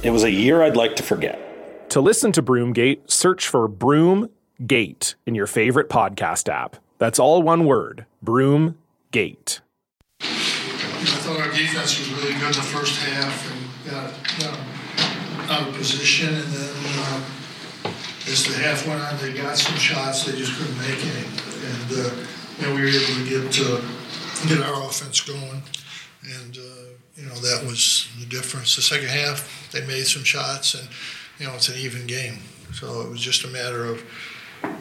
It was a year I'd like to forget. To listen to Broomgate, search for Broomgate in your favorite podcast app. That's all one word Broomgate. I thought our defense was really good in the first half and got, got out of position. And then uh, as the half went on, they got some shots, they just couldn't make any. And uh, you know, we were able to get uh, get our offense going, and uh, you know that was the difference. The second half, they made some shots, and you know it's an even game. So it was just a matter of a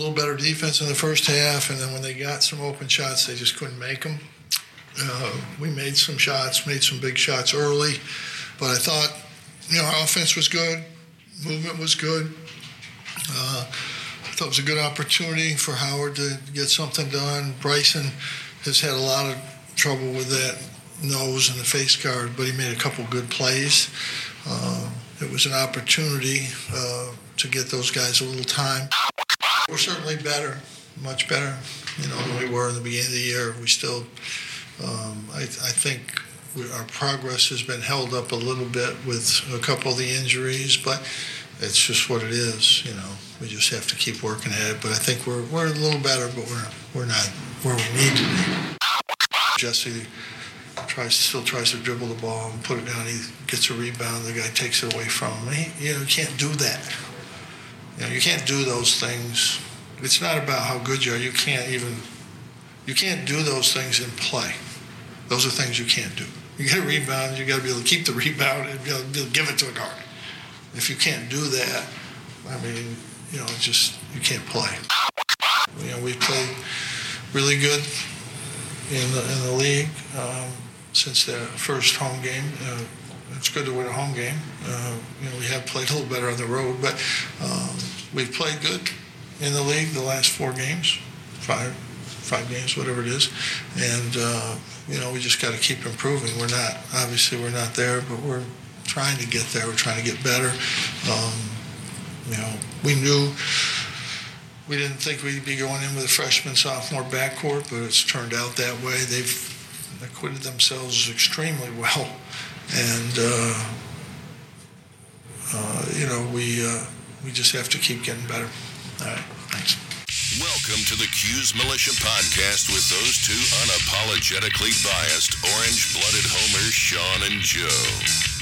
little better defense in the first half, and then when they got some open shots, they just couldn't make them. Uh, we made some shots, made some big shots early, but I thought, you know, our offense was good, movement was good. Uh, thought it was a good opportunity for Howard to get something done. Brycen has had a lot of trouble with that nose and the face guard, but he made a couple good plays. Uh, it was an opportunity uh, to get those guys a little time. We're certainly better, much better, you know, than we were in the beginning of the year. We still, um, I, I think we, our progress has been held up a little bit with a couple of the injuries, but it's just what it is, you know. We just have to keep working at it. But I think we're we're a little better, but we're we're not where we need to be. Jesse tries still tries to dribble the ball and put it down. He gets a rebound. The guy takes it away from him. He, you know, you can't do that. You know, you can't do those things. It's not about how good you are. You can't even you can't do those things in play. Those are things you can't do. You get a rebound, you got to be able to keep the rebound and be able to give it to a guard. If you can't do that, I mean, you know, just you can't play. You know, we played really good in the, in the league um, since the first home game. Uh, it's good to win a home game. Uh, you know, we have played a little better on the road, but um, we've played good in the league the last four games, five, five games, whatever it is, and uh, you know, we just got to keep improving. We're not obviously we're not there, but we're trying to get there. We're trying to get better. Um, you know, we knew we didn't think we'd be going in with a freshman sophomore backcourt, but it's turned out that way. They've acquitted themselves extremely well, and uh, uh, you know we uh, we just have to keep getting better. All right, thanks. Welcome to the Cuse Militia podcast with those two unapologetically biased, orange-blooded homers, Sean and Joe.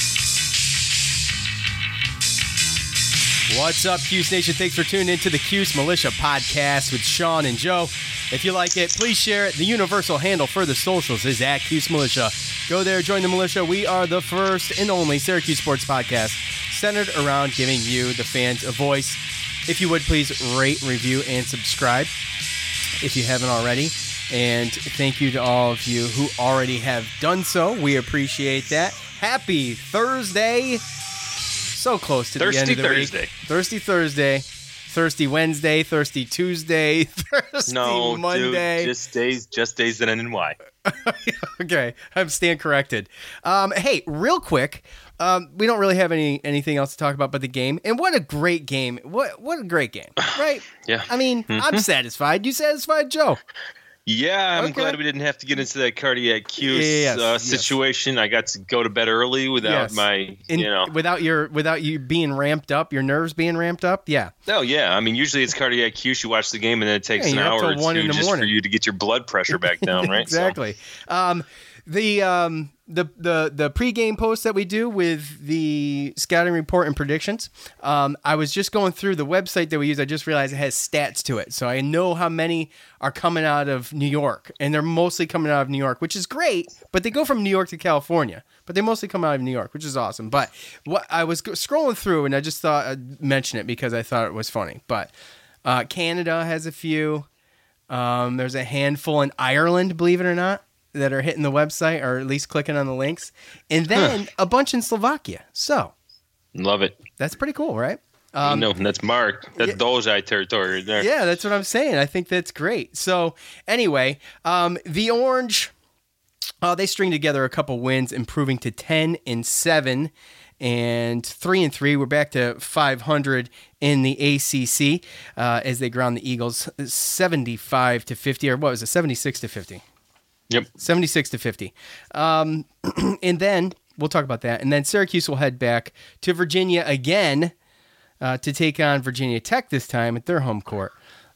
What's up, Cuse Nation? Thanks for tuning into the Cuse Militia podcast with Sean and Joe. If you like it, please share it. The universal handle for the socials is at Cuse Militia. Go there, join the militia. We are the first and only Syracuse sports podcast centered around giving you, the fans, a voice. If you would please rate, review, and subscribe if you haven't already. And thank you to all of you who already have done so. We appreciate that. Happy Thursday so close to Thirsty the end of the Thursday. week. Thirsty Thursday. Thirsty Wednesday, Thirsty Tuesday, Thirsty No, Monday. dude, just days, just days that end in Y. okay, I'm stand corrected. Um, hey, real quick, um, we don't really have any anything else to talk about but the game. And what a great game! What what a great game, right? Yeah. I mean, I'm satisfied. You satisfied, Joe? Yeah, I'm Okay. glad we didn't have to get into that cardiac Cuse Yes, uh, yes. situation. I got to go to bed early without Yes. my, In, you know. without your without you being ramped up, your nerves being ramped up. Yeah. Oh yeah, I mean usually it's cardiac Cuse. You watch the game and then it takes Yeah, an hour or two just morning. for you to get your blood pressure back down, right? So- exactly. Um, the um the the the pregame post that we do with the scouting report and predictions. Um, I was just going through the website that we use. I just realized it has stats to it, so I know how many are coming out of New York, and they're mostly coming out of New York, which is great. But they go from New York to California, but they mostly come out of New York, which is awesome. But what I was scrolling through, and I just thought I'd mention it because I thought it was funny. But uh, Canada has a few. Um, there's a handful in Ireland, believe it or not that are hitting the website or at least clicking on the links, and then a bunch in Slovakia. So Love it. that's pretty cool, right? Um, no, that's Mark. That's yeah, Dolezaj territory right there. Yeah, that's what I'm saying. I think that's great. So anyway, um, the Orange, uh, they string together a couple wins, improving to ten and seven. And three and three, we're back to 500 in the ACC uh, as they ground the Eagles 75 to 50, or what was it, 76 to 50? Yep. 76 to 50. Um, and then we'll talk about that. And then Syracuse will head back to Virginia again uh, to take on Virginia Tech this time at their home court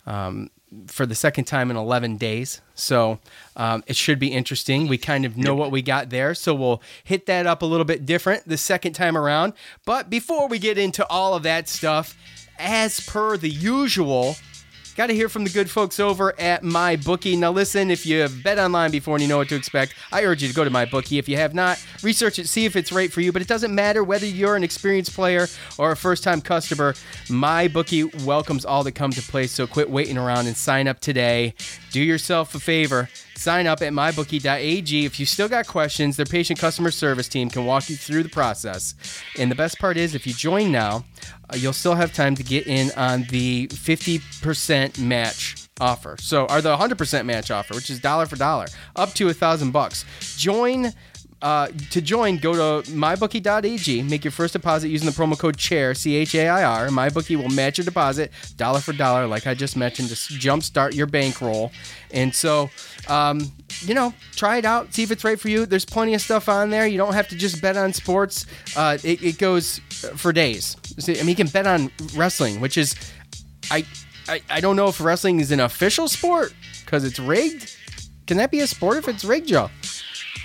um, for the second time in 11 days. So um, it should be interesting. We kind of know what we got there. So we'll hit that up a little bit different the second time around. But before we get into all of that stuff, as per the usual, Got to hear from the good folks over at MyBookie. Now, listen, if you have bet online before and you know what to expect, I urge you to go to MyBookie. If you have not, research it, see if it's right for you. But it doesn't matter whether you're an experienced player or a first time customer, MyBookie welcomes all that come to play. So quit waiting around and sign up today. Do yourself a favor Sign up at mybookie.ag. If you still got questions, their patient customer service team can walk you through the process. And the best part is, if you join now, uh, you'll still have time to get in on the 50% match offer. So, are the 100% match offer, which is dollar for dollar, up to a thousand bucks. Join uh, to join, go to mybookie.ag, make your first deposit using the promo code CHAIR, C H A I R. MyBookie will match your deposit dollar for dollar, like I just mentioned, to jumpstart your bankroll. And so, um, you know, try it out, see if it's right for you. There's plenty of stuff on there. You don't have to just bet on sports, uh, it, it goes for days. I mean, you can bet on wrestling, which is, I, I, I don't know if wrestling is an official sport because it's rigged. Can that be a sport if it's rigged, Joe?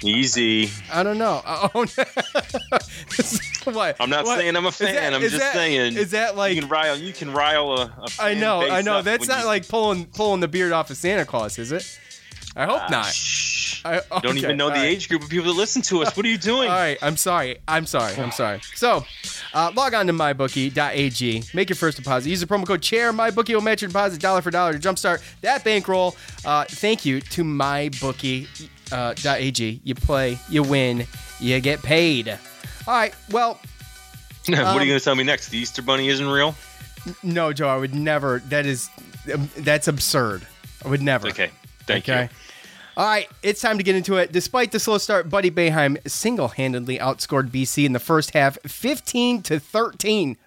Easy. I don't know. Oh, what? I'm not what? saying I'm a fan. That, I'm just that, saying. Is that like you can rile? You can rile a. a I know. I know. That's not you... like pulling pulling the beard off of Santa Claus, is it? I hope uh, not. Shh. I okay, don't even know the right. age group of people that listen to us. What are you doing? all right, I'm sorry. I'm sorry. I'm sorry. So, uh, log on to mybookie.ag. Make your first deposit. Use the promo code CHAIR. MyBookie will match your deposit dollar for dollar to jumpstart that bankroll. Uh, thank you to MyBookie uh, .ag. You play, you win, you get paid. All right. Well, what um, are you um, going to tell me next? The Easter Bunny isn't real? No, Joe. I would never. That is, um, that's absurd. I would never. Okay. Thank okay? you. All right, it's time to get into it. Despite the slow start, Buddy Boeheim single-handedly outscored BC in the first half, 15 to 13.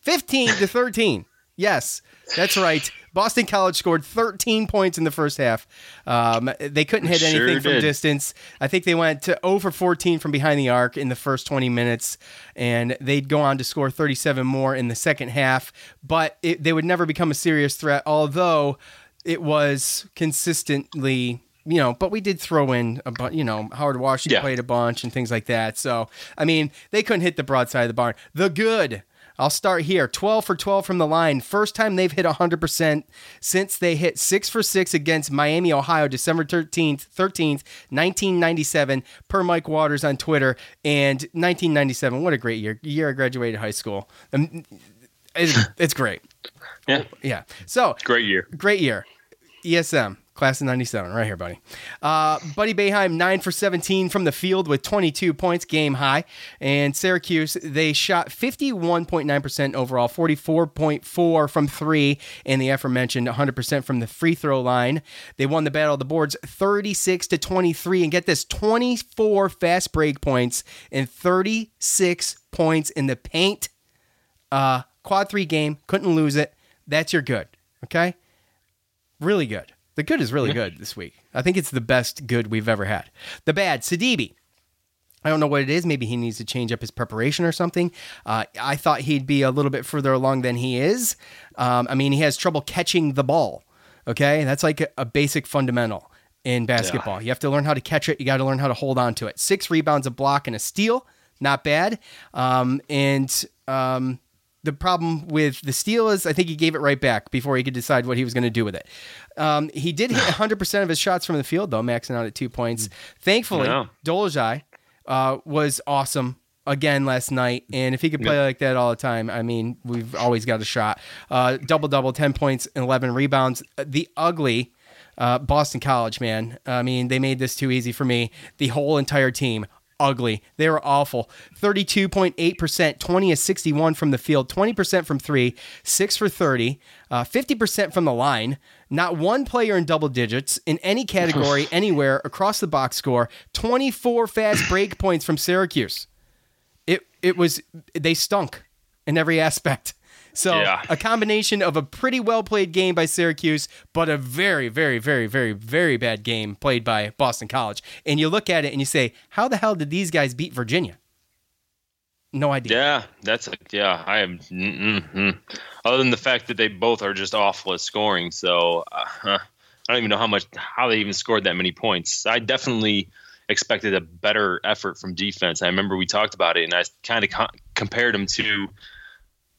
15 to 13. Yes, that's right. Boston College scored 13 points in the first half. Um, they couldn't hit anything sure from distance. I think they went to over 14 from behind the arc in the first 20 minutes, and they'd go on to score 37 more in the second half. But it, they would never become a serious threat, although it was consistently you know, but we did throw in a bunch, you know, Howard Washington yeah. played a bunch and things like that. So, I mean, they couldn't hit the broadside of the barn. The good I'll start here. 12 for 12 from the line. First time they've hit 100% since they hit 6 for 6 against Miami, Ohio, December 13th, 13th, 1997, per Mike Waters on Twitter. And 1997, what a great year. Year I graduated high school. Um, it's, it's great. Yeah. Yeah. So, great year. Great year. ESM. Class of 97, right here, buddy. Uh, buddy Boeheim, 9 for 17 from the field with 22 points, game high. And Syracuse, they shot 51.9% overall, 44.4 from three, and the aforementioned 100% from the free throw line. They won the battle of the boards 36 to 23. And get this 24 fast break points and 36 points in the paint. Uh, quad three game, couldn't lose it. That's your good, okay? Really good. The good is really good this week. I think it's the best good we've ever had. The bad, Sidibe. I don't know what it is. Maybe he needs to change up his preparation or something. Uh, I thought he'd be a little bit further along than he is. Um, I mean, he has trouble catching the ball. Okay, that's like a, a basic fundamental. in basketball. Yeah. You have to learn how to catch it. You got to learn how to hold on to it. Six rebounds, a block, and a steal. Not bad. Um, and um, the problem with the steal is I think he gave it right back before he could decide what he was going to do with it. Um, he did hit 100% of his shots from the field, though, maxing out at two points. Thankfully, yeah. Uh, was awesome again last night. And if he could play like that all the time, I mean, we've always got a shot. Uh, double double, 10 points, and 11 rebounds. The ugly uh, Boston College, man. I mean, they made this too easy for me. The whole entire team, ugly. They were awful. 32.8%, 20 of 61 from the field, 20% from three, six for 30, uh, 50% from the line. Not one player in double digits in any category, anywhere across the box score. 24 fast break points from Syracuse. It it was they stunk in every aspect. So yeah. a combination of a pretty well played game by Syracuse, but a very, very, very, very, very bad game played by Boston College. And you look at it and you say, how the hell did these guys beat Virginia? No idea. Yeah, that's a, yeah. I am. Mm-mm. Other than the fact that they both are just awful at scoring, so uh, I don't even know how much how they even scored that many points. I definitely expected a better effort from defense. I remember we talked about it, and I kind of co- compared them to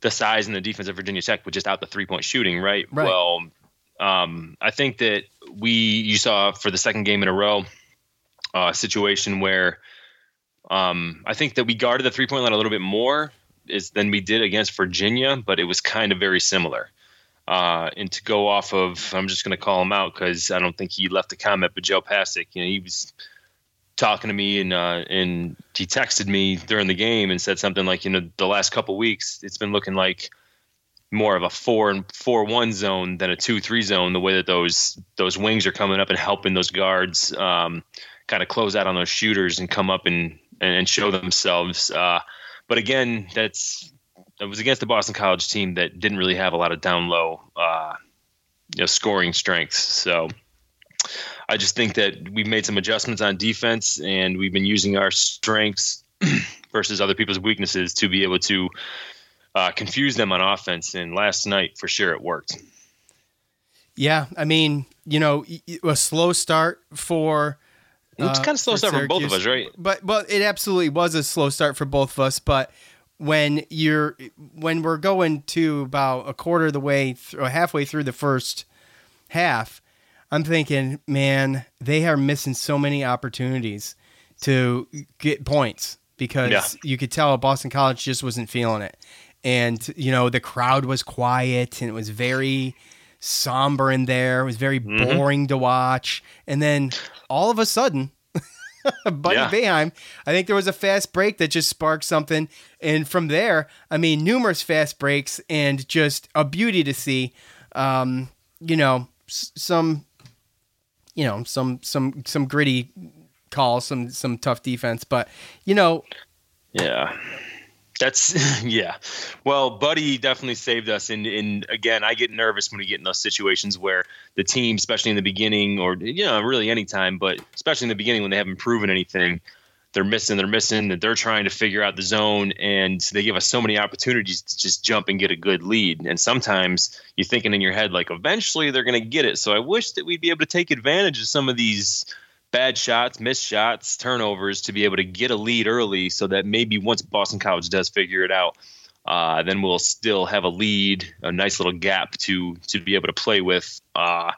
the size and the defense of Virginia Tech with just out the three point shooting, right? right. Well, um, I think that we you saw for the second game in a row uh, a situation where um, I think that we guarded the three point line a little bit more is than we did against Virginia, but it was kind of very similar. Uh, and to go off of, I'm just going to call him out because I don't think he left a comment, but Joe Pasek, you know, he was talking to me and uh, and he texted me during the game and said something like, you know, the last couple weeks it's been looking like more of a four and four one zone than a two three zone. The way that those those wings are coming up and helping those guards um, kind of close out on those shooters and come up and and show themselves. Uh, but again, that's that was against the Boston College team that didn't really have a lot of down low uh, you know, scoring strengths. So I just think that we've made some adjustments on defense and we've been using our strengths versus other people's weaknesses to be able to uh, confuse them on offense. And last night, for sure, it worked. Yeah, I mean, you know, a slow start for. Uh, it's kind of slow for start Syracuse, for both of us, right? But but it absolutely was a slow start for both of us. But when you're when we're going to about a quarter of the way th- or halfway through the first half, I'm thinking, man, they are missing so many opportunities to get points because yeah. you could tell Boston College just wasn't feeling it. And, you know, the crowd was quiet and it was very somber in there. It was very mm-hmm. boring to watch. And then all of a sudden, Buddy yeah. Boeheim, I think there was a fast break that just sparked something. And from there, I mean, numerous fast breaks and just a beauty to see. Um, you know, s- some you know some some some gritty calls, some some tough defense, but you know, yeah. That's yeah. Well, Buddy definitely saved us. And, and again, I get nervous when we get in those situations where the team, especially in the beginning, or you know, really any time, but especially in the beginning when they haven't proven anything, they're missing, they're missing, that they're trying to figure out the zone, and they give us so many opportunities to just jump and get a good lead. And sometimes you're thinking in your head like, eventually they're going to get it. So I wish that we'd be able to take advantage of some of these bad shots, missed shots, turnovers to be able to get a lead early, so that maybe once Boston College does figure it out. Uh, then we'll still have a lead, a nice little gap to to be able to play with. Uh,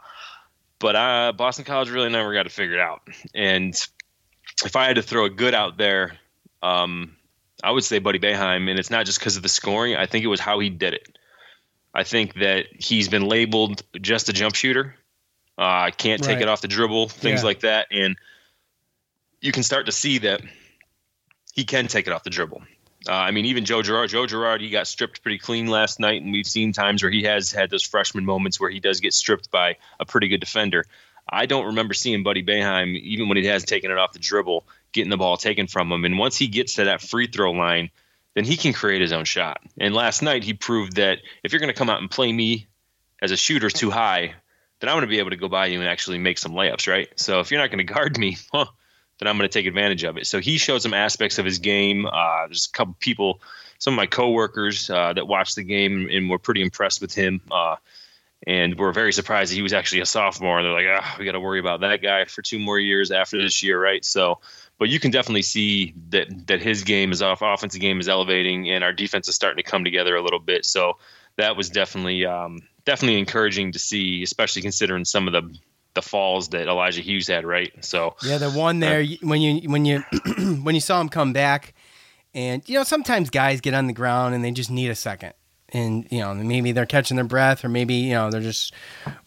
but uh, Boston College really never got to figure it out, and if I had to throw a good out there, um, I would say Buddy Boeheim, and it's not just because of the scoring. I think it was how he did it. I think that he's been labeled just a jump shooter. Uh, can't take right. it off the dribble, things yeah. like that, and you can start to see that he can take it off the dribble. Uh, I mean, even Joe Girard, Joe Girard, he got stripped pretty clean last night, and we've seen times where he has had those freshman moments where he does get stripped by a pretty good defender. I don't remember seeing Buddy Boeheim, even when he has taken it off the dribble, getting the ball taken from him. And once he gets to that free throw line, then he can create his own shot. And last night he proved that if you're going to come out and play me as a shooter too high, then I'm going to be able to go by you and actually make some layups, right? So if you're not going to guard me, huh, then I'm going to take advantage of it. So he showed some aspects of his game. Uh, there's a couple people, some of my coworkers uh, that watched the game and were pretty impressed with him. Uh, and we're very surprised that he was actually a sophomore. And they're like, ah, we got to worry about that guy for two more years after this year, right? So, but you can definitely see that that his game is off, offensive game is elevating, and our defense is starting to come together a little bit. So that was definitely um, definitely encouraging to see, especially considering some of the the falls that Elijah Hughes had, right? So yeah, the one there uh, when you when you when you saw him come back, and you know sometimes guys get on the ground and they just need a second, and you know maybe they're catching their breath or maybe you know they're just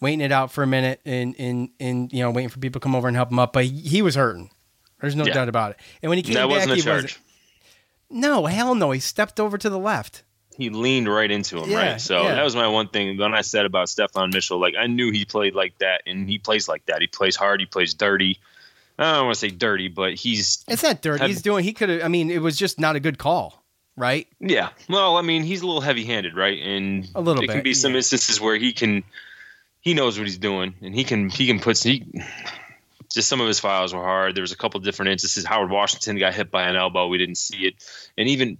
waiting it out for a minute and and and you know waiting for people to come over and help him up. But he was hurting. There's no yeah. doubt about it. And when he came that back, wasn't a he charge. was no hell no. He stepped over to the left he leaned right into him, yeah, right? So yeah. that was my one thing when I said about Steffon Mitchell. Like I knew he played like that, and he plays like that. He plays hard. He plays dirty. I don't want to say dirty, but he's. It's not dirty. Had, he's doing. He could have. I mean, it was just not a good call, right? Yeah. Well, I mean, he's a little heavy-handed, right? And a little. It bit, can be some yeah. instances where he can. He knows what he's doing, and he can. He can put. He, just some of his files were hard. There was a couple different instances. Howard Washington got hit by an elbow. We didn't see it, and even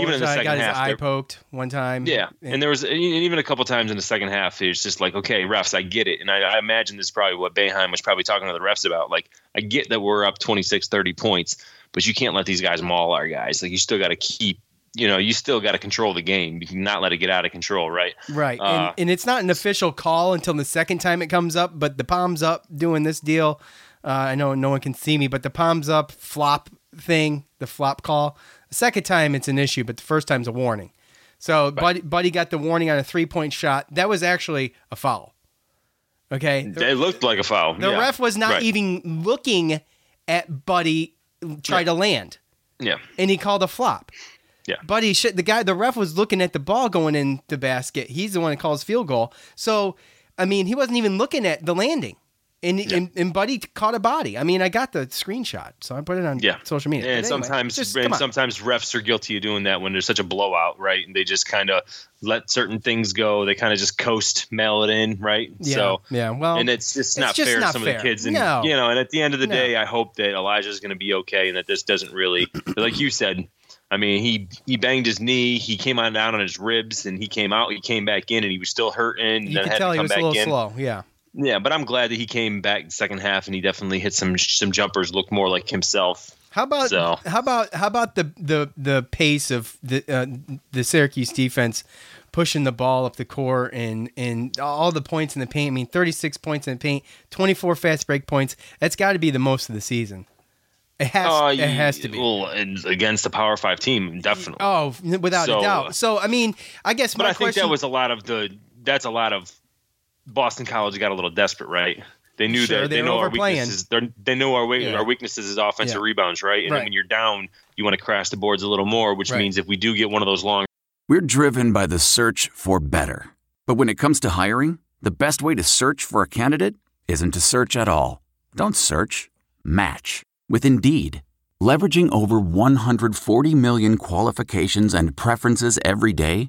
even in the second got his half, eye there- poked one time. Yeah, and there was and even a couple times in the second half, it's just like, okay, refs, I get it, and I, I imagine this is probably what Boeheim was probably talking to the refs about. Like, I get that we're up 26, 30 points, but you can't let these guys maul our guys. Like, you still got to keep, you know, you still got to control the game. You cannot let it get out of control, right? Right. Uh, and, and it's not an official call until the second time it comes up, but the palms up doing this deal. Uh, I know no one can see me, but the palms up flop thing, the flop call. The second time it's an issue, but the first time's a warning. So Buddy, Buddy got the warning on a three point shot. That was actually a foul. Okay. The, It looked like a foul. the yeah. ref was not Right. even looking at Buddy try Yeah. to land, Yeah. and he called a flop. Yeah. Buddy, shit, the guy, the ref was looking at the ball going in the basket. He's the one that calls field goal. So, I mean, he wasn't even looking at the landing. And, and, and Buddy caught a body. I mean, I got the screenshot, so I put it on Yeah. social media. And anyway, sometimes, just- and sometimes refs are guilty of doing that when there's such a blowout, right? And they just kind of let certain things go. They kind of just coast mail it in, right? yeah, So, yeah. Well, and it's just not it's just fair not to some fair. of the kids. And No. you know, and at the end of the No. day, I hope that Elijah's going to be okay and that this doesn't really, like you said. I mean, he he banged his knee. He came on down on his ribs, and he came out. He came back in, and he was still hurting. And you then could had tell to he come was a little in. slow. Yeah. Yeah, but I'm glad that he came back the second half, and he definitely hit some some jumpers, looked more like himself. How about So- how about how about the the the pace of the uh, the Syracuse defense pushing the ball up the court and and all the points in the paint. I mean, 36 points in the paint, 24 fast break points. That's got to be the most of the season. It has Uh, it has to be. Well, and against the Power Five team, definitely. Oh, without So, a doubt. So I mean, I guess my question. but I think that was a lot of the. That's a lot of Boston College got a little desperate, right? They knew Sure, that they they were know our weaknesses. They're, they know our Yeah. our weaknesses is offensive Yeah. rebounds, right? And Right. when you're down, you want to crash the boards a little more, which Right. means if we do get one of those long We're driven by the search for better. But when it comes to hiring, the best way to search for a candidate isn't to search at all. Don't search, match with Indeed. Leveraging over 140 million qualifications and preferences every day,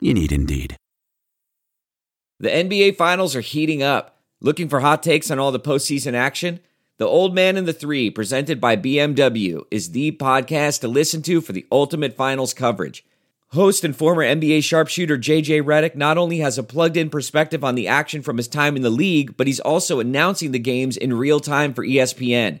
You need Indeed. The NBA Finals are heating up. Looking for hot takes on all the postseason action? The Old Man and the Three, presented by BMW, is the podcast to listen to for the ultimate finals coverage. Host and former NBA sharpshooter JJ Redick not only has a plugged in perspective on the action from his time in the league, but he's also announcing the games in real time for ESPN.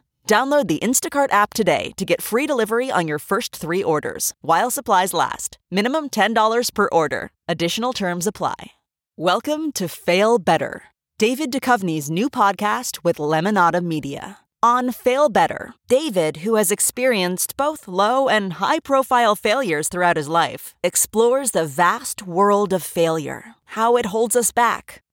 Download the Instacart app today to get free delivery on your first three orders while supplies last. Minimum $10 per order. Additional terms apply. Welcome to Fail Better, David Duchovny's new podcast with Lemonada Media. On Fail Better, David, who has experienced both low and high profile failures throughout his life, explores the vast world of failure, how it holds us back,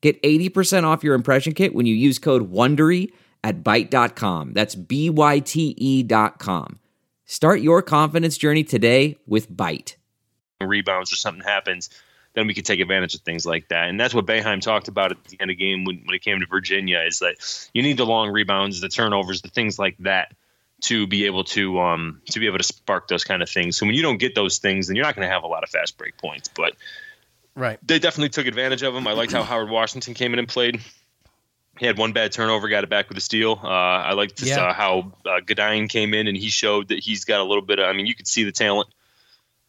Get 80% off your impression kit when you use code WONDERY at Byte.com. That's B-Y-T-E dot com. Start your confidence journey today with Byte. Rebounds or something happens, then we can take advantage of things like that. And that's what Boeheim talked about at the end of the game when, when it came to Virginia is that you need the long rebounds, the turnovers, the things like that to be able to um, to be able to spark those kind of things. So when you don't get those things, then you're not going to have a lot of fast break points. But right, they definitely took advantage of him. I liked how Howard Washington came in and played. He had one bad turnover, got it back with a steal. Uh, I liked Yeah. uh, how uh, Goodine came in and he showed that he's got a little bit of. I mean, you could see the talent.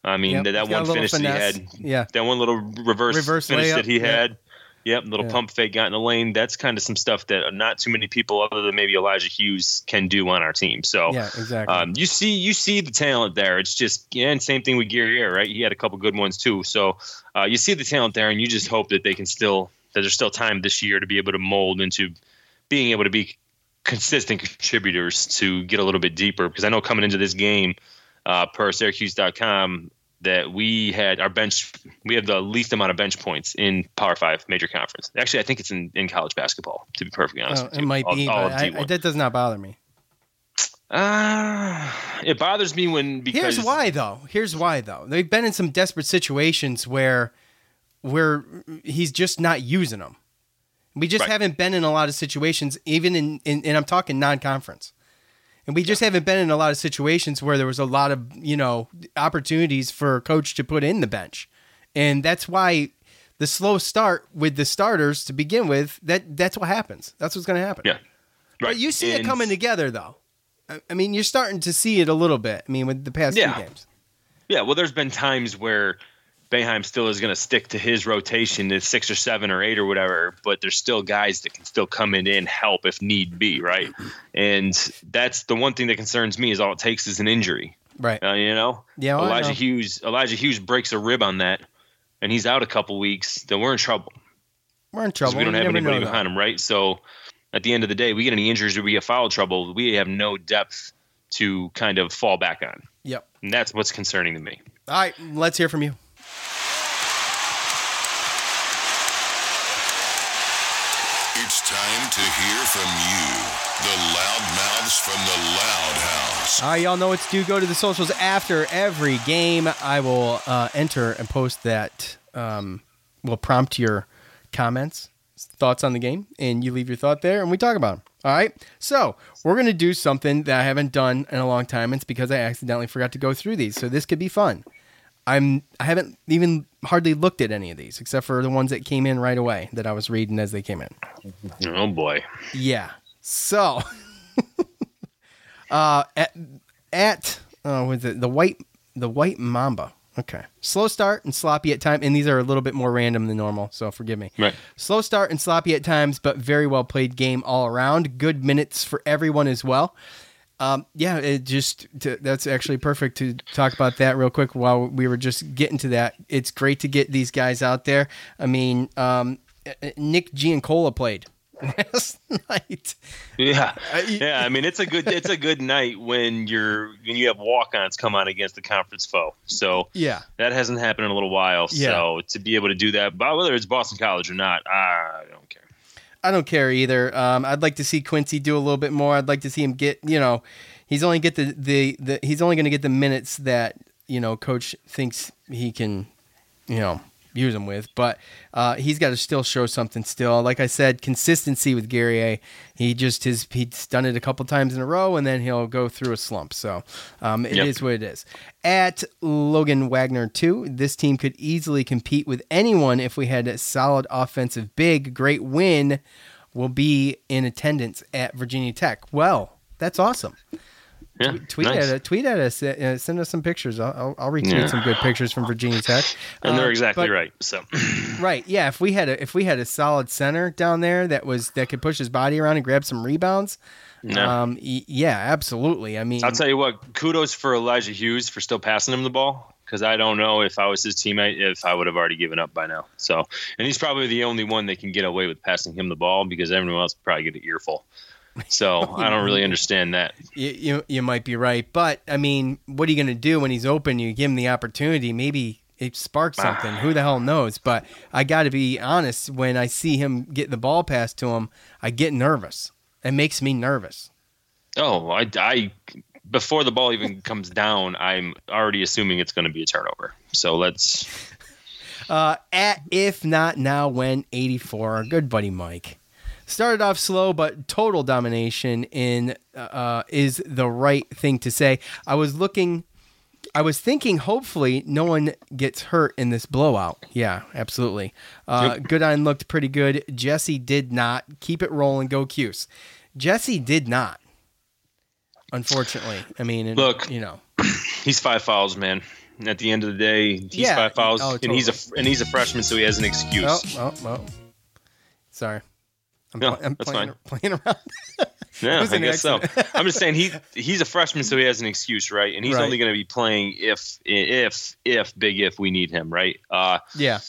I mean, Yep, that, that he's got a one finish that he had, Yeah. that one little reverse, Reverse finish layup, that he had. Yep, little Yeah. pump fake got in the lane. That's kind of some stuff that not too many people, other than maybe Elijah Hughes, can do on our team. So Yeah, exactly. um, you see, you see the talent there. It's just, yeah, and same thing with Guerrier, right? He had a couple good ones too. So uh, you see the talent there, and you just hope that they can still, that there's still time this year to be able to mold into being able to be consistent contributors to get a little bit deeper. Because I know coming into this game, uh, per Syracuse.com, that we had our bench, we have the least amount of bench points in Power Five major conference. Actually, I think it's in, in college basketball. To be perfectly honest, Oh, it you. might All- be, all I, D1. I, that does not bother me. Uh, it bothers me when because Here's why, though. Here's why, though. They've been in some desperate situations where, where he's just not using them. We just Right. haven't been in a lot of situations, even in, in and I'm talking non-conference, and we just haven't been in a lot of situations where there was a lot of you know opportunities for a coach to put in the bench, and that's why the slow start with the starters to begin with. That that's what happens. That's what's going to happen. Yeah. But you see it coming together, though. I- I mean, you're starting to see it a little bit. I mean, with the past Yeah. two games. Yeah, well, there's been times where Boeheim still is going to stick to his rotation at six or seven or eight or whatever, but there's still guys that can still come in and help if need be, right? And that's the one thing that concerns me is all it takes is an injury, Right. uh, you know? Yeah, well, Elijah know. Hughes. Elijah Hughes breaks a rib on that, and he's out a couple weeks. Then we're in trouble. We're in trouble. We don't have anybody behind him, right? So at the end of the day, we get any injuries or we get foul trouble, we have no depth to kind of fall back on. Yep. And that's what's concerning to me. All right, let's hear from you. It's time to hear from you, the loudmouths from the Loud House. All right, y'all know to do. Go to the socials after every game. I will uh, enter and post that. Um, will prompt your comments, thoughts on the game, and you leave your thought there, and we talk about them. All right. So we're gonna do something that I haven't done in a long time. It's because I accidentally forgot to go through these, so this could be fun. I'm I haven't even hardly looked at any of these except for the ones that came in right away that I was reading as they came in. Oh boy. Yeah. So, uh, at at oh, was it the white the white mamba? Okay, slow start and sloppy at times, and these are a little bit more random than normal, so forgive me. Right. Slow start and sloppy at times, but very well played game all around. Good minutes for everyone as well. Um, yeah, it just to, that's actually perfect to talk about that real quick while we were just getting to that. It's great to get these guys out there. I mean, um, Nick Giancola played last night. Yeah, yeah. I mean, it's a good it's a good night when you're when you have walk-ons come on against the conference foe. So Yeah. that hasn't happened in a little while. Yeah. So to be able to do that, but whether it's Boston College or not, I don't care. I don't care either. Um, I'd like to see Quincy do a little bit more. I'd like to see him get, you know, he's only get the the, the he's only going to get the minutes that you know coach thinks he can, you know, use him with. But uh, he's got to still show something. Still, like I said, consistency with Guerrier. He just his he's done it a couple times in a row, and then he'll go through a slump. So um, it is Yep. what it is. At Logan Wagner too, this team could easily compete with anyone if we had a solid offensive big. Great win. Will be in attendance at Virginia Tech. Well, that's awesome. Yeah, Tweet nice. at us. Tweet at us. Uh, send us some pictures. I'll, I'll, I'll retweet Yeah. some good pictures from Virginia Tech. and they're Uh, exactly but- right. So Right. Yeah. If we had a if we had a solid center down there that was that could push his body around and grab some rebounds. No. Um. Yeah. Absolutely. I mean. I'll tell you what. Kudos for Elijah Hughes for still passing him the ball because I don't know if I was his teammate if I would have already given up by now. So, and he's probably the only one that can get away with passing him the ball because everyone else probably get an earful. So I don't really understand that. You, you you might be right, but I mean, what are you going to do when he's open? You give him the opportunity. Maybe it sparks Ah. something. Who the hell knows? But I got to be honest. When I see him get the ball passed to him, I get nervous. It makes me nervous. Oh, I, I before the ball even comes down, I'm already assuming it's going to be a turnover. So let's. Uh, at if not now, when 84. Our good buddy Mike started off slow, but total domination in uh, is the right thing to say. I was looking. I was thinking, hopefully, no one gets hurt in this blowout. Yeah, absolutely. Uh, Goodine looked pretty good. Jesse did not. Keep it rolling. Go Cuse. Jesse did not. Unfortunately, I mean, and, Look. you know, He's five fouls, man. At the end of the day, he's Yeah. five fouls, Oh, and he's a and he's a freshman, so he has an excuse. oh, oh, oh. Sorry, I'm, No, pl- I'm that's playing, fine. playing around. Yeah, I guess so. I'm just saying he he's a freshman, so he has an excuse, right? And he's Right. only going to be playing if if if big if we need him, right? Uh, Yeah.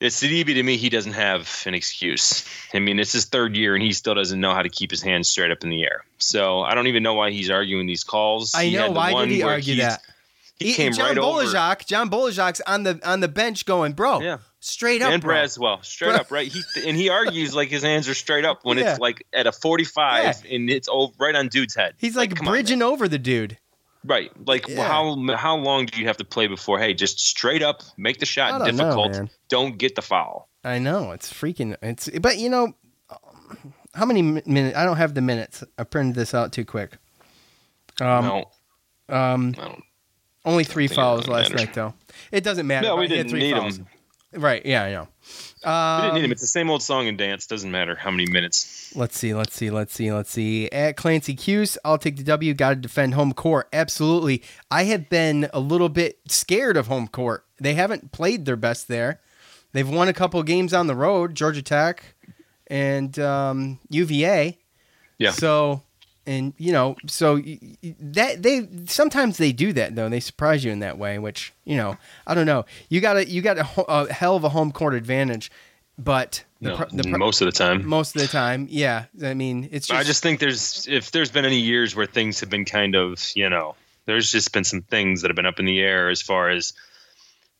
it's Sidibe to me. He doesn't have an excuse. I mean, it's his third year, and he still doesn't know how to keep his hands straight up in the air. So I don't even know why he's arguing these calls. I He know. Why did he argue that? He came John right over. Dolezaj, John Dolezaj's on the on the bench going, bro. Yeah. Straight up, and bro. Braswell, straight Bro. up, right? He and he argues like his hands are straight up when Yeah. it's like at a 45 and it's over, right on dude's head. He's like, on, bridging over the dude. Right. Like Yeah. how how long do you have to play before hey, just straight up make the shot don't difficult. man. don't get the foul. I know it's freaking. It's but you know, how many minutes? I don't have the minutes. I printed this out too quick. Um, no. um, I don't only three think fouls last night though. It doesn't matter. No, we but he had didn't three need fouls. him. Right? Yeah, I know. we Um, didn't need him. It's the same old song and dance. Doesn't matter how many minutes. Let's see, let's see, let's see, let's see. At Clancy Cuse, I'll take the W. Got to defend home court. Absolutely. I have been a little bit scared of home court. They haven't played their best there. They've won a couple games on the road, Georgia Tech and um, UVA. Yeah. So, and you know, so that they sometimes they do that though. They surprise you in that way, which you know, I don't know. You got a you got a, a hell of a home court advantage, but the No, pro- the pro- most of the time. most of the time, yeah. I mean, it's just I just think there's if there's been any years where things have been kind of you know there's just been some things that have been up in the air as far as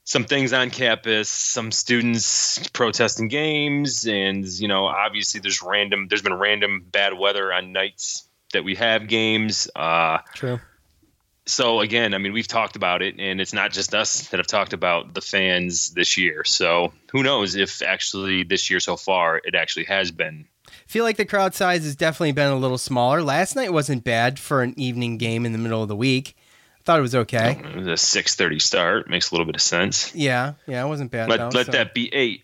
some things on campus, some students protesting games, and you know obviously there's random there's been random bad weather on nights that we have games. Uh, true. so again, I mean, we've talked about it, and it's not just us that have talked about the fans this year. So who knows if actually this year so far it actually has been feel like the crowd size has definitely been a little smaller. Last night wasn't bad for an evening game in the middle of the week. I thought it was okay. It was a six thirty start. Makes a little bit of sense. Yeah, yeah, it wasn't bad. Let though, let so- that be eight.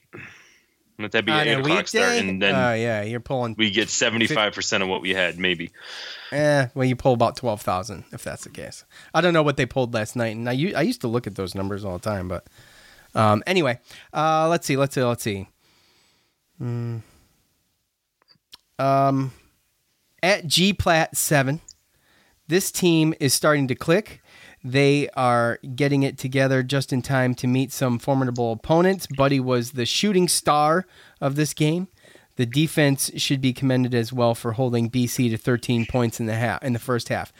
Let that be an a eight o'clock start, and then Oh, yeah, you're pulling. we get seventy five percent of what we had, maybe. Eh, well, you pull about twelve thousand if that's the case. I don't know what they pulled last night, and I used to look at those numbers all the time, but um, anyway, uh, let's see, let's see, let's see. Hmm. Um, at G Plat seven, this team is starting to click. They are getting it together just in time to meet some formidable opponents. Buddy was the shooting star of this game. The defense should be commended as well for holding BC to 13 points in the half in the first half.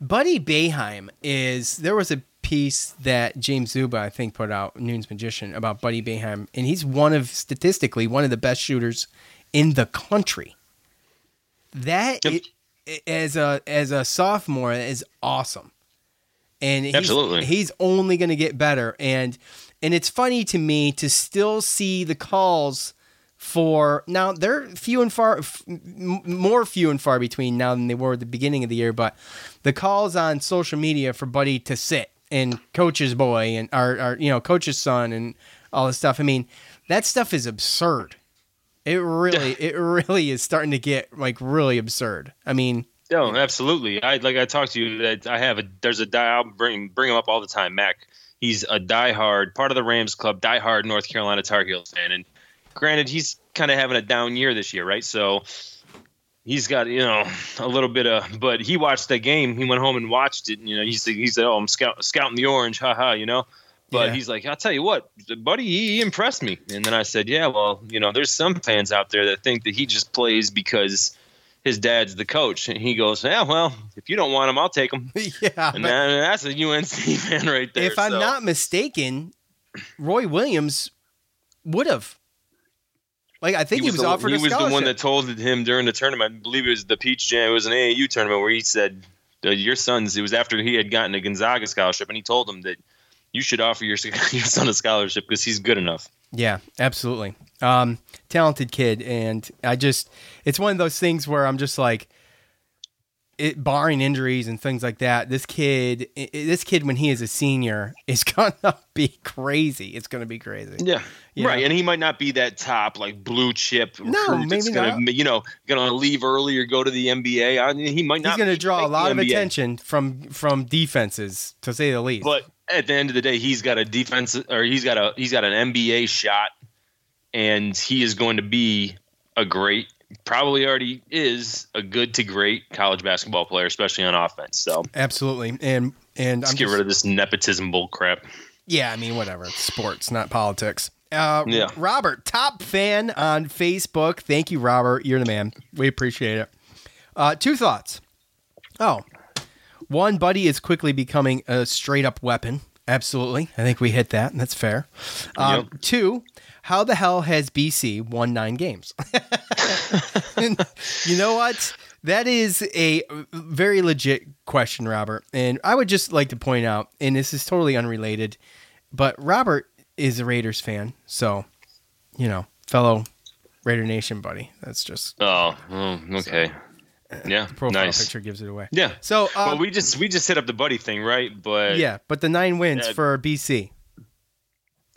Buddy Boeheim is there was a piece that James Zuba I think put out Nunes Magician about Buddy Boeheim and he's one of statistically one of the best shooters in the country. That i- as a as a sophomore is awesome. And he's, Absolutely. he's only going to get better. And and it's funny to me to still see the calls for now. They're few and far, f- more few and far between now than they were at the beginning of the year. But the calls on social media for Buddy to sit and coach's boy and our, our you know coach's son and all this stuff. I mean, that stuff is absurd. It really, it really is starting to get like really absurd. I mean, No, absolutely. I like I talked to you that I have a there's a die I'll bring bring him up all the time. Mac, he's a diehard part of the Rams club, diehard North Carolina Tar Heels fan, and granted he's kind of having a down year this year, right? So he's got you know a little bit of, but he watched that game. He went home and watched it. And, you know, he said he said, "Oh, I'm scout, scouting the orange, haha," you know. But Yeah. he's like, I'll tell you what, buddy, he impressed me. And then I said, yeah, well, you know, there's some fans out there that think that he just plays because his dad's the coach. And he goes, yeah, well, if you don't want him, I'll take him. yeah. And that, that's a UNC fan right there. if I'm so- not mistaken, Roy Williams would have. Like I think he, was, the, offered he was the one that told him during the tournament. I believe it was the Peach Jam. It was an AAU tournament where he said, uh, "Your son's." It was after he had gotten a Gonzaga scholarship, and he told him that you should offer your your son a scholarship because he's good enough. yeah, absolutely. Um, talented kid, and I just it's one of those things where I'm just like, it barring injuries and things like that. This kid, i- i- this kid when he is a senior is gonna be crazy. It's gonna be crazy. Yeah. You right, know? and he might not be that top like blue chip. No, maybe gonna, not. You know, gonna leave early or go to the NBA. I mean, he might not. He's gonna draw a lot of NBA. attention from from defenses, to say the least. But at the end of the day, he's got a defense or he's got a he's got an NBA shot, and he is going to be a great, probably already is a good to great college basketball player, especially on offense. So Absolutely, and and let's I'm get just- rid of this nepotism bull crap. Yeah, I mean, whatever. It's sports, not politics. Uh, Yeah. Robert, top fan on Facebook. Thank you, Robert. You're the man. We appreciate it. Uh, two thoughts. Oh, one, Buddy is quickly becoming a straight up weapon. Absolutely. I think we hit that. and That's fair. Um, Two, how the hell has BC won nine games? You know what? That is a very legit question, Robert. And I would just like to point out, and this is totally unrelated, but Robert is a Raiders fan. So, you know, fellow Raider Nation buddy. That's just Oh, oh, okay. Yeah, profile nice. picture gives it away. Yeah. So, uh, well, we just we just hit up the buddy thing, right? But yeah, but the nine wins for BC.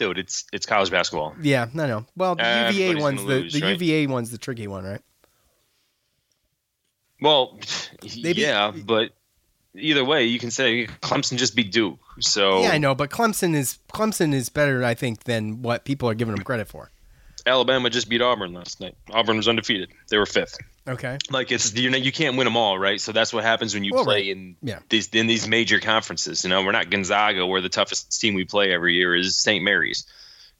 Dude, it's it's college basketball. Yeah, no, no. Well, the UVA one's the, lose, the right? UVA one's the tricky one, right? Well, yeah, but either way, you can say Clemson just beat Duke. So Yeah, I know, but Clemson is Clemson is better, I think, than what people are giving them credit for. Alabama just beat Auburn last night. Auburn was undefeated. They were fifth. Okay. Like it's you know you can't win them all, right? So that's what happens when you Well, play right. in Yeah. these in these major conferences. You know, we're not Gonzaga, where the toughest team we play every year is St. Mary's.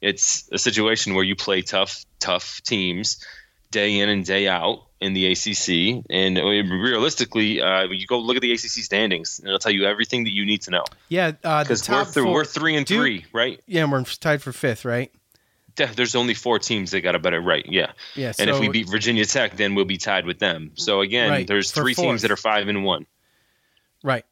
It's a situation where you play tough, tough teams day in and day out in the ACC. And realistically, uh, you go look at the ACC standings, and it'll tell you everything that you need to know. Yeah, uh, Because we're, th- we're three and Duke- three, right? Yeah, and we're tied for fifth, right? There's only four teams that got a better right. Yeah. Yeah, and if we beat Virginia Tech, then we'll be tied with them. So again, Right, there's three fourth. teams that are five and one. Right.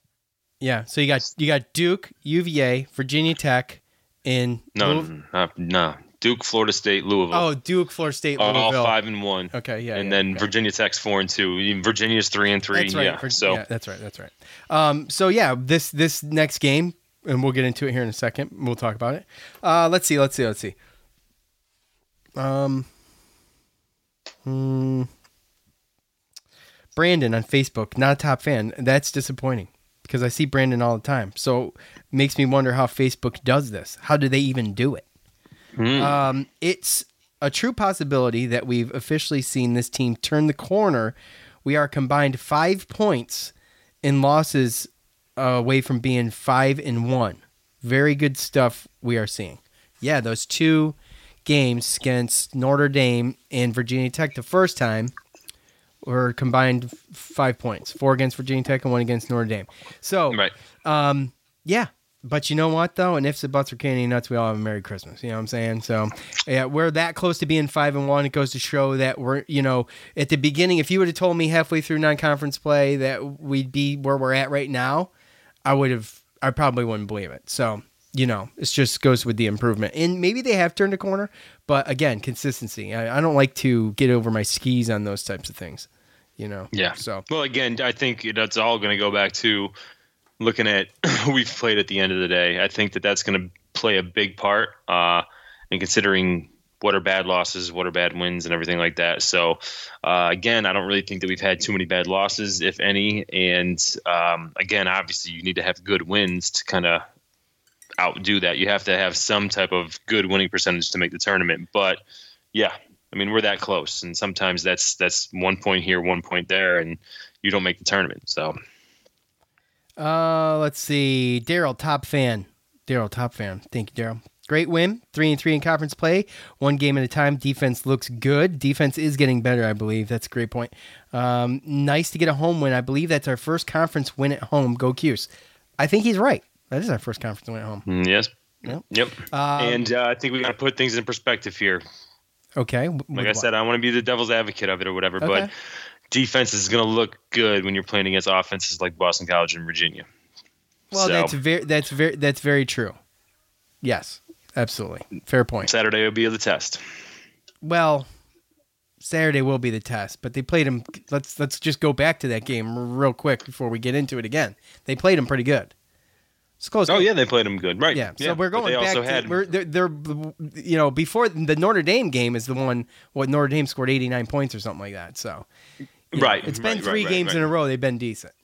Yeah. So you got you got Duke, UVA, Virginia Tech, and No, Louis- no, no. Duke, Florida State, Louisville. oh Duke, Florida State, are all five and one. Okay, yeah, and yeah, then Virginia Tech's four and two. Virginia's three and three. That's right. Yeah. Vir- so yeah, that's right. That's right. Um, so yeah, this this next game, and we'll get into it here in a second. We'll talk about it. Uh, let's see. Let's see. Let's see. Um. hmm. Brandon on Facebook, not a top fan. That's disappointing because I see Brandon all the time. So it makes me wonder how Facebook does this. How do they even do it? Um, it's a true possibility that we've officially seen this team turn the corner. We are combined five points in losses uh, away from being five and one. Very good stuff we are seeing. Yeah, those two games against Notre Dame and Virginia Tech the first time were combined f- five points. Four against Virginia Tech and one against Notre Dame. So, right. um, yeah. But you know what though? And if the butts are candy nuts, we all have a Merry Christmas. You know what I'm saying? So yeah, we're that close to being five and one. It goes to show that we're you know at the beginning. If you would have told me halfway through non-conference play that we'd be where we're at right now, I would have I probably wouldn't believe it. So you know, it just goes with the improvement. And maybe they have turned a corner, but again, consistency. I, I don't like to get over my skis on those types of things. You know. Yeah. So well, again, I think that's all going to go back to looking at who we've played at the end of the day. I think that that's going to play a big part. Uh, and considering what are bad losses, what are bad wins, and everything like that. So, uh, again, I don't really think that we've had too many bad losses, if any. And um, again, obviously, you need to have good wins to kind of outdo that. You have to have some type of good winning percentage to make the tournament. But yeah, I mean, we're that close, and sometimes that's that's one point here, one point there, and you don't make the tournament. So, uh, let's see, Daryl, top fan. Daryl, top fan. Thank you, Daryl. Great win, three and three in conference play, one game at a time. Defense looks good. Defense is getting better, I believe. That's a great point. Um, nice to get a home win. I believe that's our first conference win at home. Go Cuse. I think he's right. That is our first conference win at home. Mm, yes. Yep. Yep. Um, and uh, I think we got to put things in perspective here. Okay. Like I said, I want to be the devil's advocate of it or whatever, Okay. but defense is going to look good when you're playing against offenses like Boston College and Virginia. Well, So, that's very that's very that's very true. Yes, absolutely. Fair point. Saturday will be the test. Well, Saturday will be the test, but they played him. Let's let's just go back to that game real quick before we get into it again. They played him pretty good. It's close. Oh yeah, they played them good, right? Yeah, so we're going they back also to had we're they're, they're you know before the Notre Dame game is the one what Notre Dame scored 89 points or something like that. So you know, Right, it's been right, three right, games right, in a row they've been decent.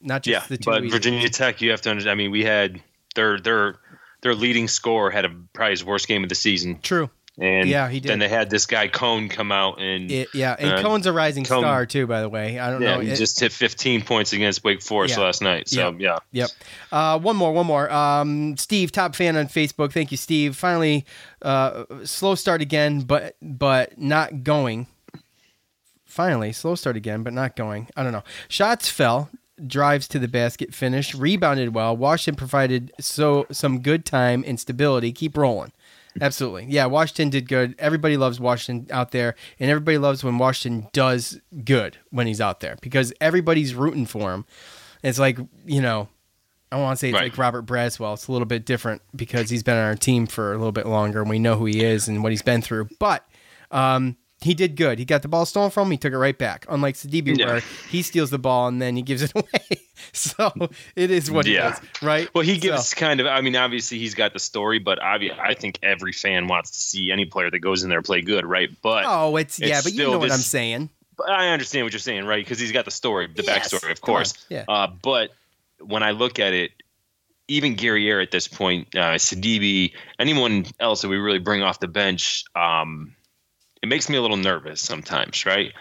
Not just yeah, the two but Virginia ones. Tech, you have to understand. I mean, we had their their their leading scorer had a probably his worst game of the season. True. And Yeah, he did. Then they had this guy Cone come out and It- yeah, and uh, Cone's a rising Cone- star too. By the way, I don't yeah, know. he It- just hit 15 points against Wake Forest Yeah. last night. So yeah, Yep. Uh, one more, one more. Um, Steve, top fan on Facebook. Thank you, Steve. Finally, uh, slow start again, but but not going. Finally, slow start again, but not going. I don't know. Shots fell. Drives to the basket, finished, rebounded well. Washington provided so some good time and stability. Keep rolling. Absolutely. Yeah, Washington did good. Everybody loves Washington out there, and everybody loves when Washington does good when he's out there because everybody's rooting for him. It's like, you know, I want to say it's like Robert Braswell. It's a little bit different because he's been on our team for a little bit longer and we know who he is and what he's been through. But um, he did good. He got the ball stolen from him. He took it right back. Unlike Sidibe, Yeah. where he steals the ball and then he gives it away. so it is what Yeah. it is, right? Well, he So- gives kind of. I mean, obviously he's got the story, but obvi- I think every fan wants to see any player that goes in there play good, right? But Oh, it's, yeah, but you know what this- I'm saying. But I understand what you're saying, right? Because he's got the story, the Yes, backstory, of course. yeah. Uh, but when I look at it, even Guerrier at this point, uh, Sidibe, anyone else that we really bring off the bench, um, it makes me a little nervous sometimes, right?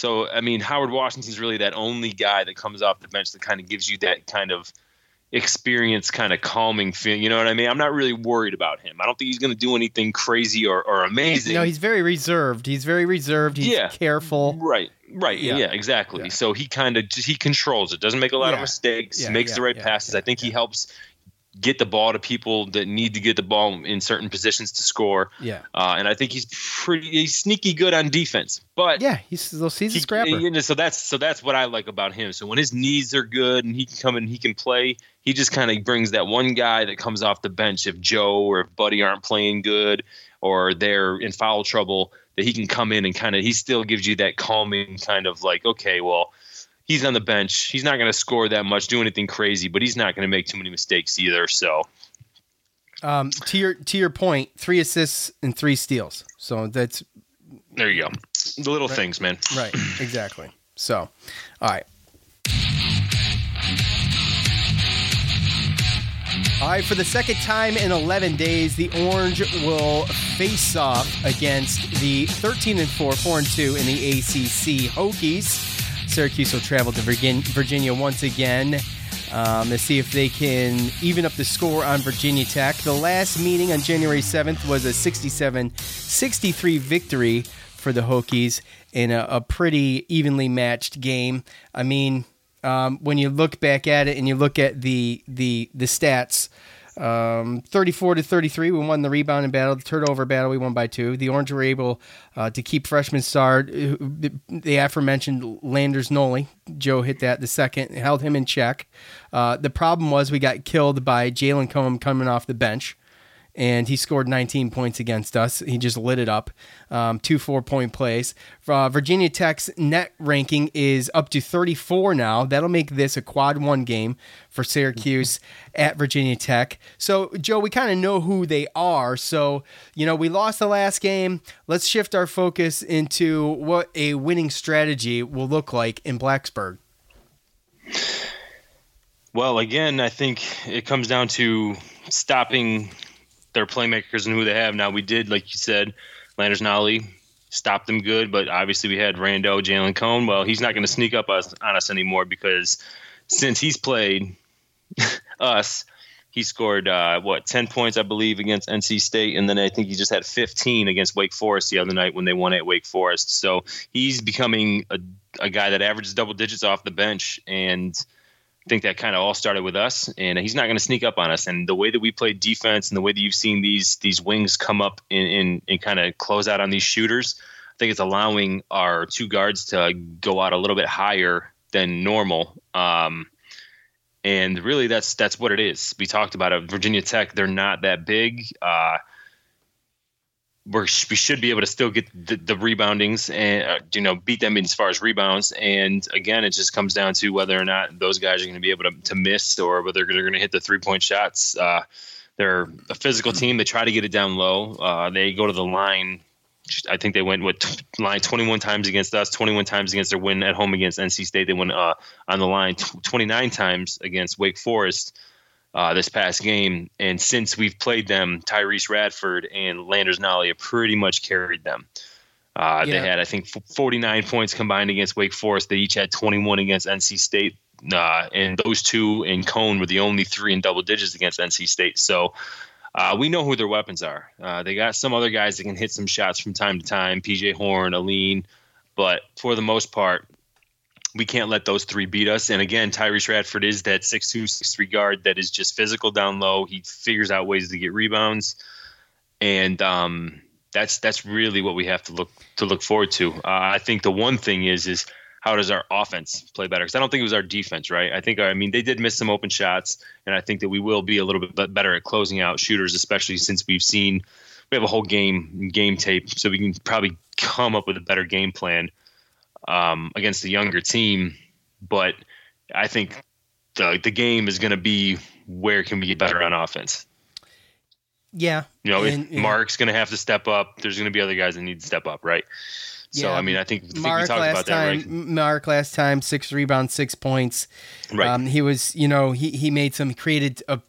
So, I mean, Howard Washington's really that only guy that comes off the bench that kind of gives you that kind of experience, kind of calming feeling. You know what I mean? I'm not really worried about him. I don't think he's going to do anything crazy or, or amazing. No, he's very reserved. He's very reserved. He's Yeah. careful. Right, right, Yeah. yeah, exactly. So he kind of he controls it. Doesn't make a lot of mistakes. Yeah, makes yeah, the right yeah, passes. I think he helps get the ball to people that need to get the ball in certain positions to score. Yeah. Uh, and I think he's pretty he's sneaky good on defense. But yeah, he's he's a he- scrapper. so that's so that's what I like about him. So when his knees are good and he can come and he can play, he just kind of brings that one guy that comes off the bench if Joe or if Buddy aren't playing good or they're in foul trouble that he can come in and kind of he still gives you that calming kind of like okay, well, he's on the bench. He's not going to score that much, do anything crazy, but he's not going to make too many mistakes either. So Um, to your to your point, three assists and three steals. So that's there you go. The little Right. things, man. right, exactly. So, all right. All right, for the second time in 11 days, the Orange will face off against the 13 and 4, 4 and 2 in the ACC Hokies. Syracuse will travel to Virginia once again um, to see if they can even up the score on Virginia Tech. The last meeting on January 7th was a 67 63 victory for the Hokies in a, a pretty evenly matched game. I mean, um, when you look back at it and you look at the the the stats, Um, 34 to 33, we won the rebounding battle. The turnover battle, we won by two. The Orange were able uh, to keep freshman star, uh, the aforementioned Landers Nolley. Joe hit that the second, held him in check. Uh, the problem was we got killed by Jalen Cone coming off the bench and he scored 19 points against us. He just lit it up. Um, two four point plays. Uh, Virginia Tech's net ranking is up to 34 now. That'll make this a quad one game for Syracuse at Virginia Tech. So, Joe, we kind of know who they are. So, you know, we lost the last game. Let's shift our focus into what a winning strategy will look like in Blacksburg. Well, again, I think it comes down to stopping their playmakers and who they have. Now we did, like you said, Landers Nolley stopped them good, but obviously we had Rando, Jalen Cone. Well, he's not going to sneak up us, on us anymore because since he's played us, he scored uh, what ten points, I believe, against NC State, and then I think he just had 15 against Wake Forest the other night when they won at Wake Forest. So he's becoming a, a guy that averages double digits off the bench and think that kind of all started with us, and he's not going to sneak up on us. And the way that we play defense and the way that you've seen these these wings come up and, and, kind of close out on these shooters, I think it's allowing our two guards to go out a little bit higher than normal. Um, and really, that's that's what it is. We talked about it. Virginia Tech; they're not that big. Uh, we're, we should be able to still get the, the reboundings and uh, you know beat them as far as rebounds. And again, it just comes down to whether or not those guys are going to be able to, to miss or whether they're going to hit the three point shots. Uh, they're a physical team. They try to get it down low. Uh, they go to the line. I think they went with line 21 times against us, 21 times against their win at home against NC State. They went uh, on the line 29 times against Wake Forest uh, this past game. And since we've played them, Tyrece Radford and Landers Nolley have pretty much carried them. Uh, yeah. They had, I think, 49 points combined against Wake Forest. They each had 21 against NC State. Uh, and those two and Cone were the only three in double digits against NC State. So uh, we know who their weapons are. Uh, they got some other guys that can hit some shots from time to time PJ Horne, Alleyne. But for the most part, we can't let those three beat us. And again, Tyrece Radford is that six two six three guard that is just physical down low. He figures out ways to get rebounds, and um, that's that's really what we have to look to look forward to. Uh, I think the one thing is is how does our offense play better? Because I don't think it was our defense, right? I think I mean they did miss some open shots, and I think that we will be a little bit better at closing out shooters, especially since we've seen we have a whole game game tape, so we can probably come up with a better game plan um, against a younger team. But I think the the game is going to be where can we get better on offense. Yeah, you know, and, Mark's going to have to step up. There's going to be other guys that need to step up, right? So yeah, I mean, I think, I think Mark last time, right? Mark last time six rebounds, six points. Right. Um, he was, you know, he he made some created a,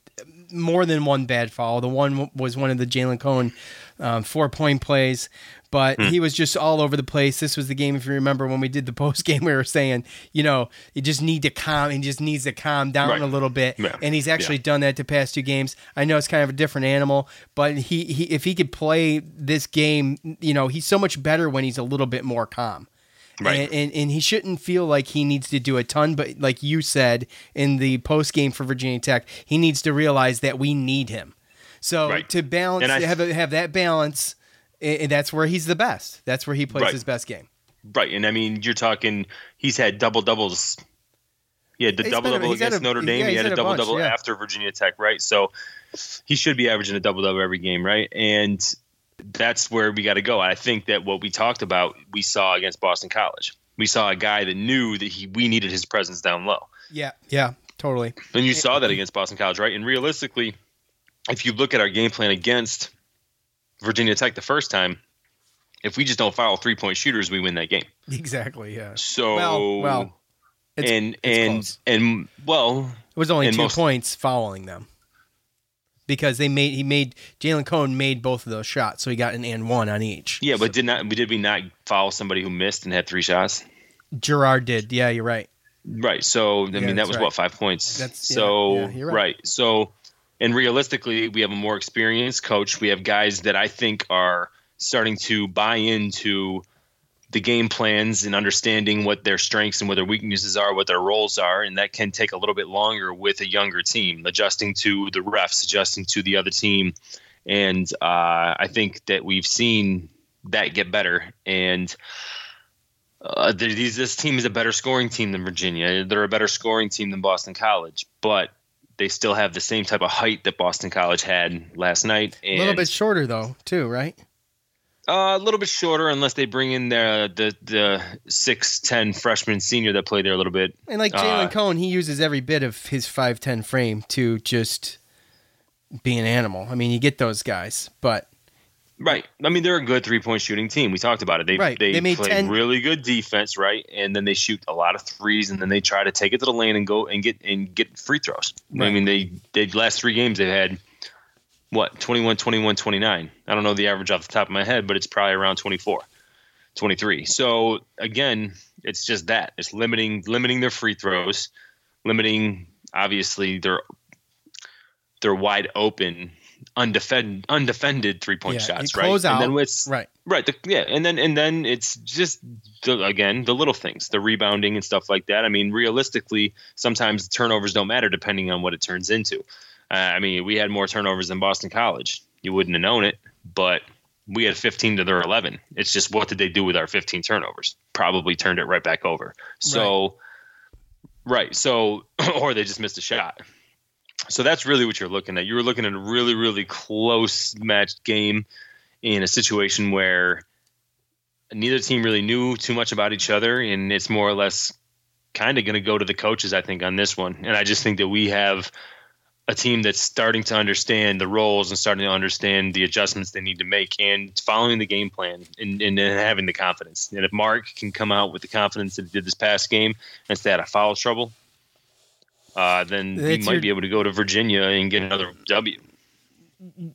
more than one bad foul. The one was one of the Jalen Cone um, four point plays but hmm. he was just all over the place. This was the game, if you remember, when we did the post game, we were saying, you know, you just need to calm, he just needs to calm down right. a little bit, yeah. and he's actually yeah. done that the past two games. I know it's kind of a different animal, but he, he if he could play this game, you know, he's so much better when he's a little bit more calm. Right. And, and, and, he shouldn't feel like he needs to do a ton, but like you said in the post game for Virginia Tech, he needs to realize that we need him. So right. to balance, I, have have that balance and that's where he's the best. That's where he plays right. his best game. Right, and I mean, you're talking. He's had double doubles. He had the double double against a, Notre Dame. Yeah, he had, had a double double yeah. after Virginia Tech, right? So he should be averaging a double double every game, right? And that's where we got to go. I think that what we talked about, we saw against Boston College. We saw a guy that knew that he we needed his presence down low. Yeah, yeah, totally. And you saw that against Boston College, right? And realistically, if you look at our game plan against Virginia Tech the first time, if we just don't foul three point shooters, we win that game. Exactly. Yeah. So well, well it's, and it's and close. and well, it was only two most, points fouling them because they made he made Jalen Cone made both of those shots, so he got an and one on each. Yeah, but did not did we not foul somebody who missed and had three shots? Girard did. Yeah, you're right. Right. So I yeah, mean that was right. what five points. That's so yeah, yeah, right. right. So and realistically, we have a more experienced coach. We have guys that I think are starting to buy into the game plans and understanding what their strengths and what their weaknesses are, what their roles are, and that can take a little bit longer with a younger team, adjusting to the refs, adjusting to the other team, and uh, I think that we've seen that get better. And uh, these, this team is a better scoring team than Virginia. They're a better scoring team than Boston College, but they still have the same type of height that Boston College had last night. a little bit shorter though, too, right? Uh, a little bit shorter, unless they bring in the the the six ten freshman senior that played there a little bit. And like Jalen uh, Cone, he uses every bit of his five ten frame to just be an animal. I mean, you get those guys, but Right. I mean, they're a good three point shooting team. We talked about it. They right. they, they play 10... really good defense, right? And then they shoot a lot of threes, and then they try to take it to the lane and go and get and get free throws. Right. I mean, they they last three games they had what 21 21 29 i don't know the average off the top of my head but it's probably around 24 23 so again it's just that it's limiting limiting their free throws limiting obviously their their wide open undefended undefended three point yeah, shots right out, and then it's right right the, yeah and then and then it's just the, again the little things the rebounding and stuff like that i mean realistically sometimes turnovers don't matter depending on what it turns into uh, I mean, we had more turnovers than Boston College. You wouldn't have known it, but we had 15 to their 11. It's just what did they do with our 15 turnovers? Probably turned it right back over. So, right. right. So, or they just missed a shot. So that's really what you're looking at. You were looking at a really, really close matched game in a situation where neither team really knew too much about each other, and it's more or less kind of going to go to the coaches, I think, on this one. And I just think that we have a team that's starting to understand the roles and starting to understand the adjustments they need to make and following the game plan and, and, and having the confidence. And if Mark can come out with the confidence that he did this past game and stay out of foul trouble, uh, then he might your, be able to go to Virginia and get another W.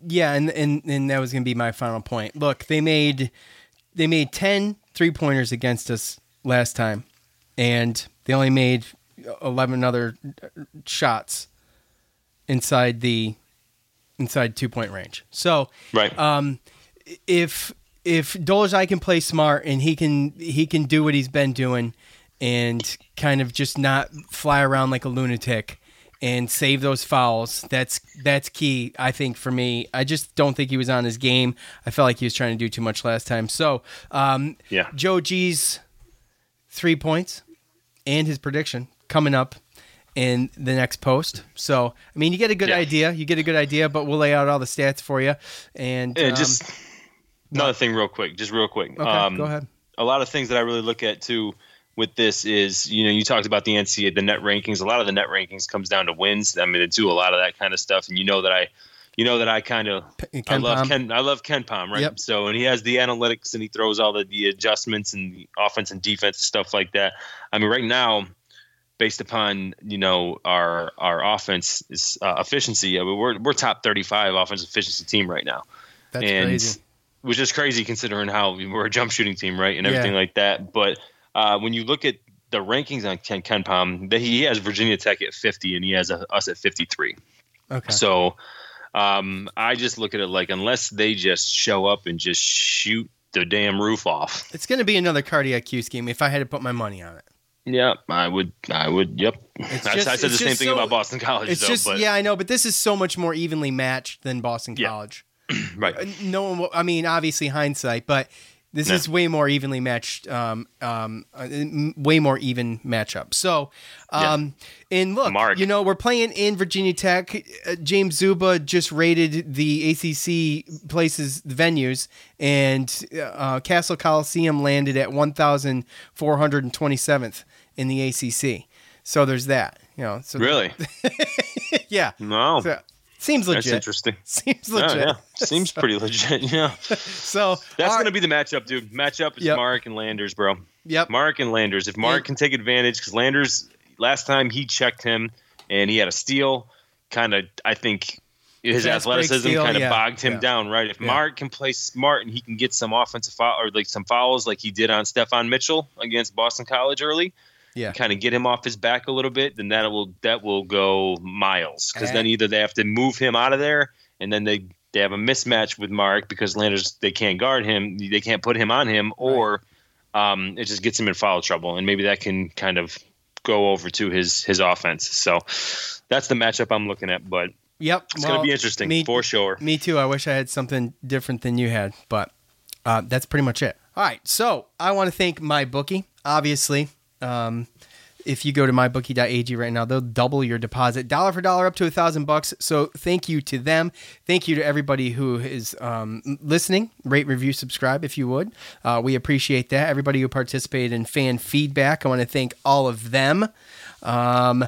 Yeah, and and, and that was going to be my final point. Look, they made they made 10 three pointers against us last time, and they only made 11 other shots inside the inside two point range. So right. Um, if if Dolezaj can play smart and he can he can do what he's been doing and kind of just not fly around like a lunatic and save those fouls. That's that's key, I think, for me. I just don't think he was on his game. I felt like he was trying to do too much last time. So, um, yeah, Joe G's three points and his prediction coming up in the next post. So, I mean, you get a good yeah. idea. You get a good idea, but we'll lay out all the stats for you. And yeah, um, just another thing, real quick, just real quick. Okay, um, go ahead. A lot of things that I really look at too with this is, you know, you talked about the NCAA, the net rankings. A lot of the net rankings comes down to wins. I mean, they do a lot of that kind of stuff, and you know that I. You know that I kind of I love Palm. Ken I love KenPom right yep. so and he has the analytics and he throws all the, the adjustments and the offense and defense stuff like that. I mean right now based upon you know our our offense is uh, efficiency. I mean, we're we're top 35 offensive efficiency team right now. That's and, crazy. Which is crazy considering how we're a jump shooting team, right, and everything yeah. like that. But uh, when you look at the rankings on Ken KenPom, that he has Virginia Tech at 50 and he has a, us at 53. Okay. So um, I just look at it like unless they just show up and just shoot the damn roof off, it's going to be another cardiac Q scheme if I had to put my money on it. Yeah, I would. I would. Yep. Just, I, said the same thing so, about Boston College. It's though, just but. yeah, I know, but this is so much more evenly matched than Boston yeah. College. right. Uh, no one. I mean, obviously hindsight, but this is way more evenly matched. Um, um, uh, way more even matchup. So, um, yeah. and look, Mark. you know, we're playing in Virginia Tech. Uh, James Zuba just rated the ACC places, the venues, and uh, Cassell Coliseum landed at one thousand four hundred and twenty seventh in the ACC. So there's that. You know. So really? yeah. No. So, seems legit. That's interesting. Seems oh, legit. Oh, yeah. Seems so, pretty legit. Yeah. So that's gonna be the matchup, dude. Matchup is yep. Mark and Landers, bro. Yep. Mark and Landers. If Mark can take advantage, because Landers last time he checked him and he had a steal, kind of I think his Fast athleticism kind of yeah. bogged him yeah. down, right? If. Mark can play smart and he can get some offensive foul or like some fouls like he did on Steffon Mitchell against Boston College early, yeah. kind of get him off his back a little bit, then that will that will go miles. Because then either they have to move him out of there, and then they they have a mismatch with Mark because Landers they can't guard him, they can't put him on him, or um, it just gets him in foul trouble, and maybe that can kind of go over to his his offense. So that's the matchup I'm looking at. But Yep, it's well, going to be interesting me- for sure. Me too. I wish I had something different than you had, but uh, that's pretty much it. All right, so I want to thank my bookie. Obviously, um, if you go to mybookie.ag right now, they'll double your deposit, dollar for dollar, up to a thousand bucks. So thank you to them. Thank you to everybody who is um, listening. Rate, review, subscribe if you would. Uh, we appreciate that. Everybody who participated in fan feedback, I want to thank all of them. Um,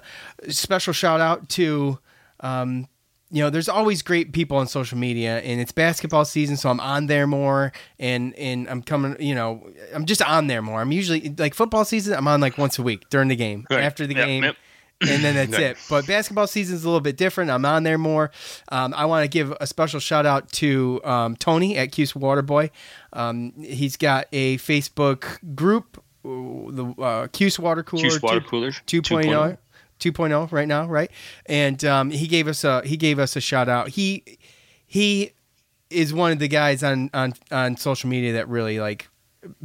special shout out to. Um, you know, there's always great people on social media, and it's basketball season, so I'm on there more, and and I'm coming. You know, I'm just on there more. I'm usually like football season. I'm on like once a week during the game, Right. after the Yep, game. yep. And then that's it. But basketball season is a little bit different. I'm on there more. Um, I want to give a special shout out to um, Tony at Cuse Waterboy. Um, he's got a Facebook group, the uh, Cuse Water Cooler. Cuse Water two- Cooler 2.0. 2.0 right now, right? And um, he gave us a he gave us a shout out. He he is one of the guys on on on social media that really like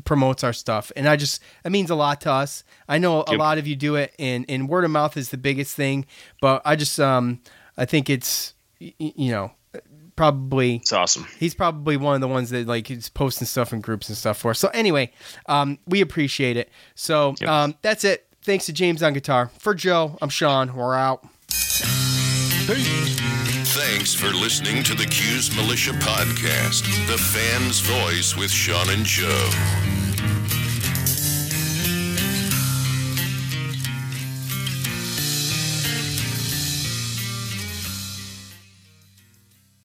promotes our stuff, and I just it means a lot to us. I know a Yep. lot of you do it, and and word of mouth is the biggest thing. But I just um I think it's you know probably it's awesome. He's probably one of the ones that like is posting stuff in groups and stuff for us. So anyway, um, we appreciate it. So um, that's it. Thanks to James on guitar. For Joe, I'm Sean. We're out. Thanks for listening to the Cuse Militia Podcast, the fan's voice with Sean and Joe.